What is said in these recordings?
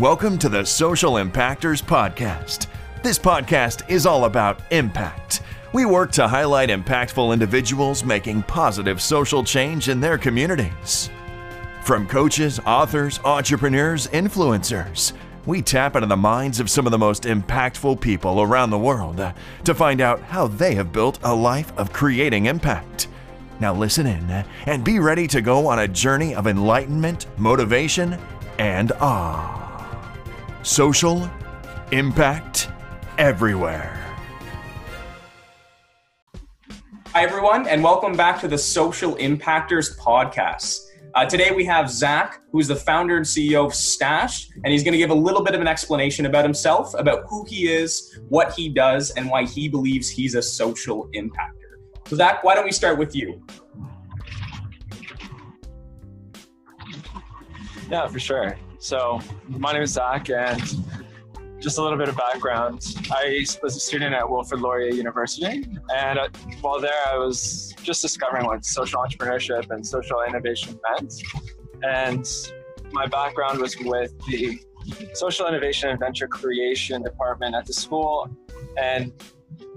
Welcome to the Social Impactors Podcast. This podcast is all about impact. We work to highlight impactful individuals making positive social change in their communities. From coaches, authors, entrepreneurs, influencers, we tap into the minds of some of the most impactful people around the world to find out how they have built a life of creating impact. Now, listen in and be ready to go on a journey of enlightenment, motivation, and awe. Social impact everywhere. Hi, everyone, and welcome back to the Social Impactors podcast. Uh, today we have Zach, who's the founder and CEO of Stashed, and he's going to give a little bit of an explanation about himself, about who he is, what he does, and why he believes he's a social impactor. So, Zach, why don't we start with you? Yeah, for sure. So, my name is Zach, and just a little bit of background. I was a student at Wilfrid Laurier University, and uh, while there, I was just discovering what social entrepreneurship and social innovation meant. And my background was with the social innovation and venture creation department at the school, and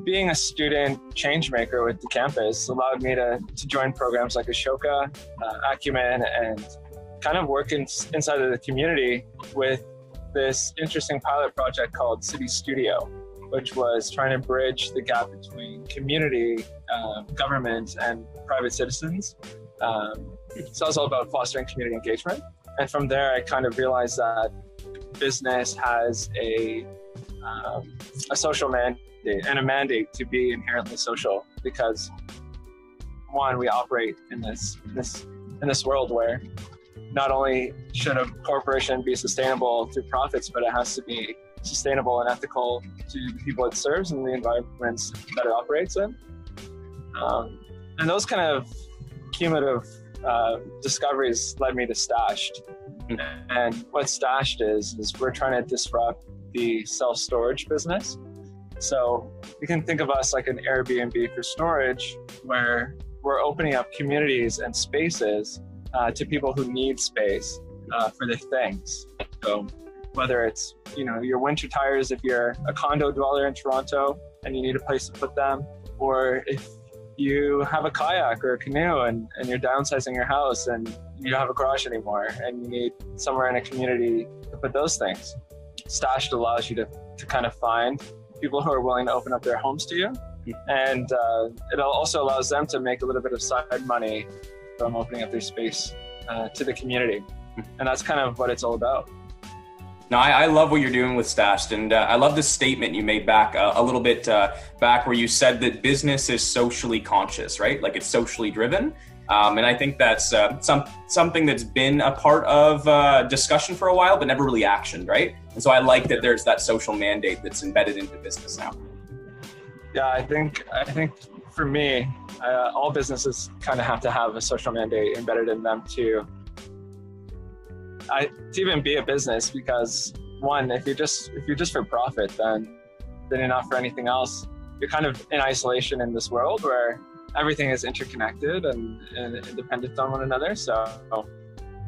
being a student change maker with the campus allowed me to, to join programs like Ashoka, uh, Acumen, and kind of work in, inside of the community with this interesting pilot project called City Studio, which was trying to bridge the gap between community, uh, government, and private citizens. Um, so it's all about fostering community engagement. And from there, I kind of realized that business has a um, a social mandate and a mandate to be inherently social because one, we operate in this this in this world where not only should a corporation be sustainable through profits, but it has to be sustainable and ethical to the people it serves and the environments that it operates in. Um, and those kind of cumulative uh, discoveries led me to Stashed. And what Stashed is, is we're trying to disrupt the self storage business. So you can think of us like an Airbnb for storage, where we're opening up communities and spaces uh, to people who need space uh, for their things. So whether it's you know your winter tires if you're a condo dweller in Toronto and you need a place to put them, or if you have a kayak or a canoe and, and you're downsizing your house and you don't have a garage anymore and you need somewhere in a community to put those things. Stashed allows you to, to kind of find people who are willing to open up their homes to you. And uh, it also allows them to make a little bit of side money from opening up their space uh, to the community. And that's kind of what it's all about. No, I, I love what you're doing with Stashed, and uh, I love the statement you made back uh, a little bit uh, back where you said that business is socially conscious, right? Like it's socially driven. Um, and I think that's uh, some something that's been a part of uh, discussion for a while, but never really actioned, right? And so I like that there's that social mandate that's embedded into business now. Yeah, I think I think for me, uh, all businesses kind of have to have a social mandate embedded in them to, I, to even be a business. Because one, if you're just if you're just for profit, then then you're not for anything else. You're kind of in isolation in this world where everything is interconnected and, and dependent on one another. So,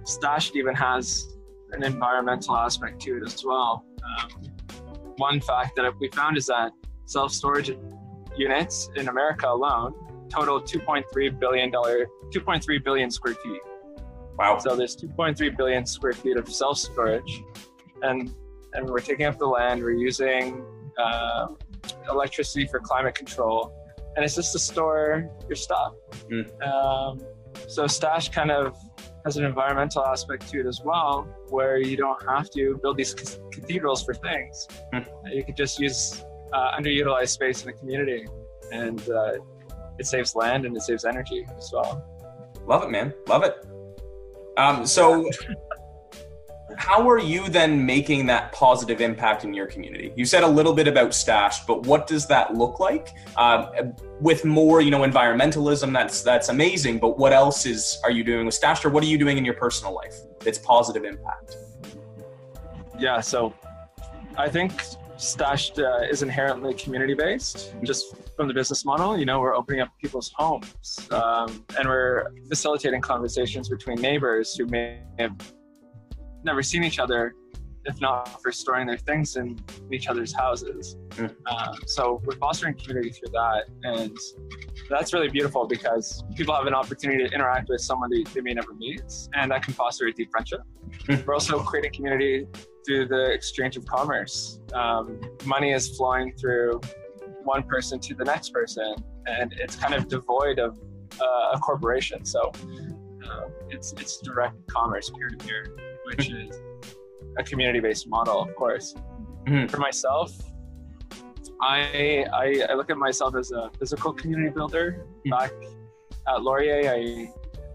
Stashed even has an environmental aspect to it as well. Um, one fact that we found is that self storage units in America alone total 2.3 billion dollar 2.3 billion square feet. Wow. So there's 2.3 billion square feet of self storage, and and we're taking up the land. We're using uh, electricity for climate control, and it's just to store your stuff. Mm. Um, so Stash kind of has an environmental aspect to it as well, where you don't have to build these cathedrals for things. Mm. You could just use uh, underutilized space in the community, and uh, it saves land and it saves energy as well. Love it, man. Love it. Um, so, how are you then making that positive impact in your community? You said a little bit about Stash, but what does that look like? Um, with more, you know, environmentalism, that's that's amazing. But what else is are you doing with Stash, or what are you doing in your personal life that's positive impact? Yeah, so I think Stashed uh, is inherently community based, just from the business model. You know, we're opening up people's homes um, and we're facilitating conversations between neighbors who may have never seen each other if not for storing their things in each other's houses. Mm. Um, so we're fostering community through that, and that's really beautiful because people have an opportunity to interact with someone they, they may never meet, and that can foster a deep friendship. Mm. We're also creating community through the exchange of commerce. Um, money is flowing through one person to the next person, and it's kind of devoid of uh, a corporation. So uh, it's it's direct commerce, peer to peer, which mm-hmm. is a community based model, of course. Mm-hmm. For myself, I, I, I look at myself as a physical community builder. Mm-hmm. Back at Laurier, I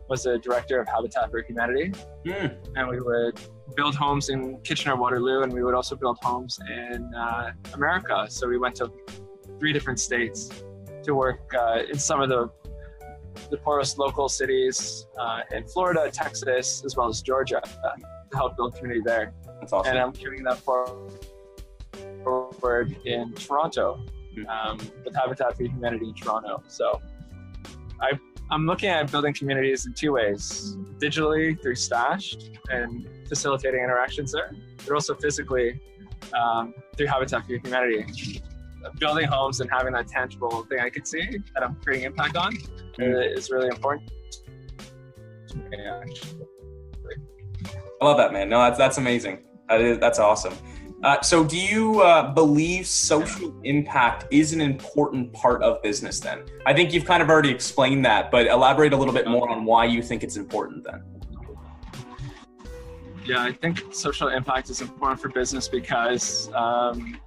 was a director of Habitat for Humanity, mm. and we would build homes in Kitchener Waterloo, and we would also build homes in uh, America. So we went to three different states to work uh, in some of the the poorest local cities uh, in Florida, Texas, as well as Georgia uh, to help build community there. That's awesome. And I'm carrying that forward in Toronto hmm. um, with Habitat for Humanity in Toronto. So I, I'm looking at building communities in two ways digitally through Stashed and facilitating interactions there, but also physically um, through Habitat for Humanity building homes and having that tangible thing I can see that I'm creating impact on mm. is really important. I love that, man. No, that's that's amazing. That is that's awesome. Uh, so, do you uh, believe social impact is an important part of business? Then, I think you've kind of already explained that, but elaborate a little bit more on why you think it's important. Then. Yeah, I think social impact is important for business because um,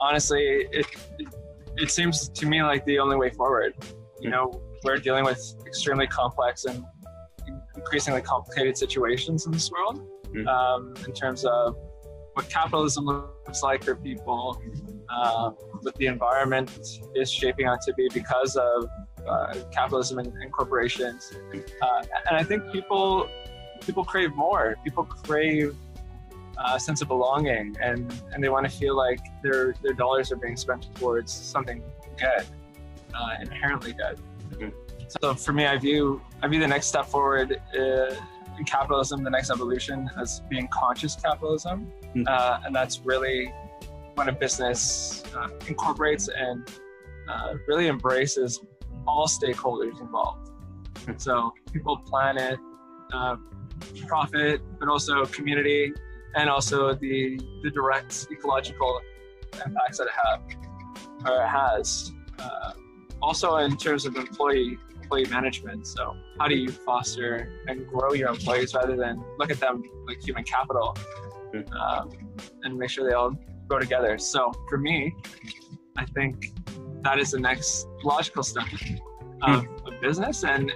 honestly, it, it, it seems to me like the only way forward. You know, we're dealing with extremely complex and increasingly complicated situations in this world mm. um, in terms of what capitalism looks like for people, uh, what the environment is shaping out to be because of uh, capitalism and, and corporations. Uh, and I think people people crave more. People crave a sense of belonging and, and they want to feel like their, their dollars are being spent towards something good, uh, inherently good. Mm-hmm. So for me, I view, I view the next step forward uh, in capitalism, the next evolution as being conscious capitalism. Mm-hmm. Uh, and that's really when a business uh, incorporates and uh, really embraces all stakeholders involved. Mm-hmm. So people, planet, uh, profit, but also community, and also the the direct ecological impacts that it have or it has. Uh, also, in terms of employee employee management, so how do you foster and grow your employees rather than look at them like human capital um, and make sure they all grow together? So for me, I think that is the next logical step of, mm. of business, and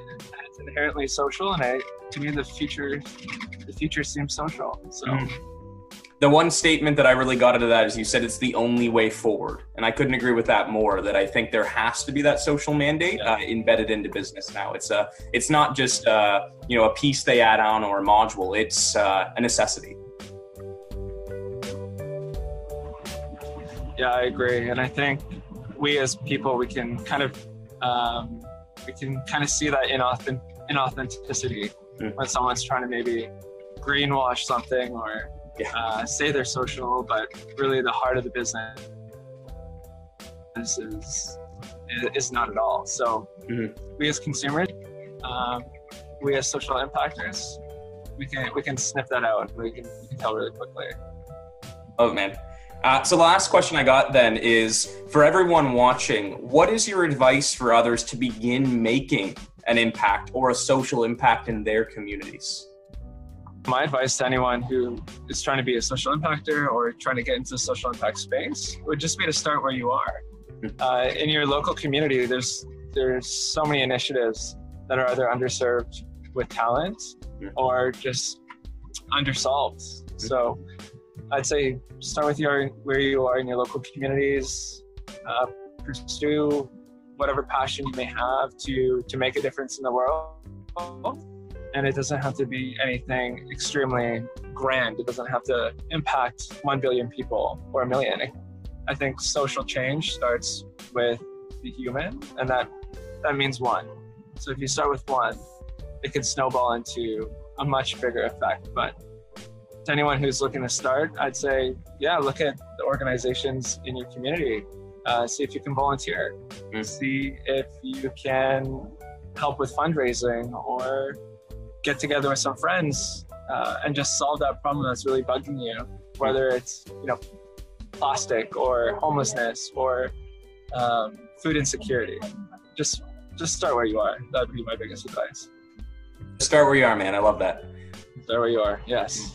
it's inherently social. And I, to me, the future the future seems social. So. Mm. The one statement that I really got out of that is you said it's the only way forward, and I couldn't agree with that more. That I think there has to be that social mandate uh, embedded into business now. It's a, it's not just uh, you know a piece they add on or a module. It's uh, a necessity. Yeah, I agree, and I think we as people we can kind of um, we can kind of see that inauthent- inauthenticity mm. when someone's trying to maybe greenwash something or uh, say they're social, but really the heart of the business is is, is not at all. So mm-hmm. we as consumers, um, we as social impactors, we can we can sniff that out. We can, we can tell really quickly. Oh man. Uh, so the last question I got then is for everyone watching, what is your advice for others to begin making an impact or a social impact in their communities? My advice to anyone who is trying to be a social impactor or trying to get into the social impact space would just be to start where you are. Uh, in your local community, there's there's so many initiatives that are either underserved with talent or just undersolved. So I'd say start with your where you are in your local communities. Uh, pursue whatever passion you may have to to make a difference in the world and it doesn't have to be anything extremely grand. It doesn't have to impact 1 billion people or a million. I think social change starts with the human, and that, that means one. So if you start with one, it can snowball into a much bigger effect. But to anyone who's looking to start, I'd say, yeah, look at the organizations in your community. Uh, see if you can volunteer. Mm. See if you can help with fundraising or get together with some friends uh, and just solve that problem that's really bugging you, whether it's you know plastic or homelessness or um, food insecurity. Just just start where you are. That would be my biggest advice. Start where you are, man. I love that. Start where you are. Yes.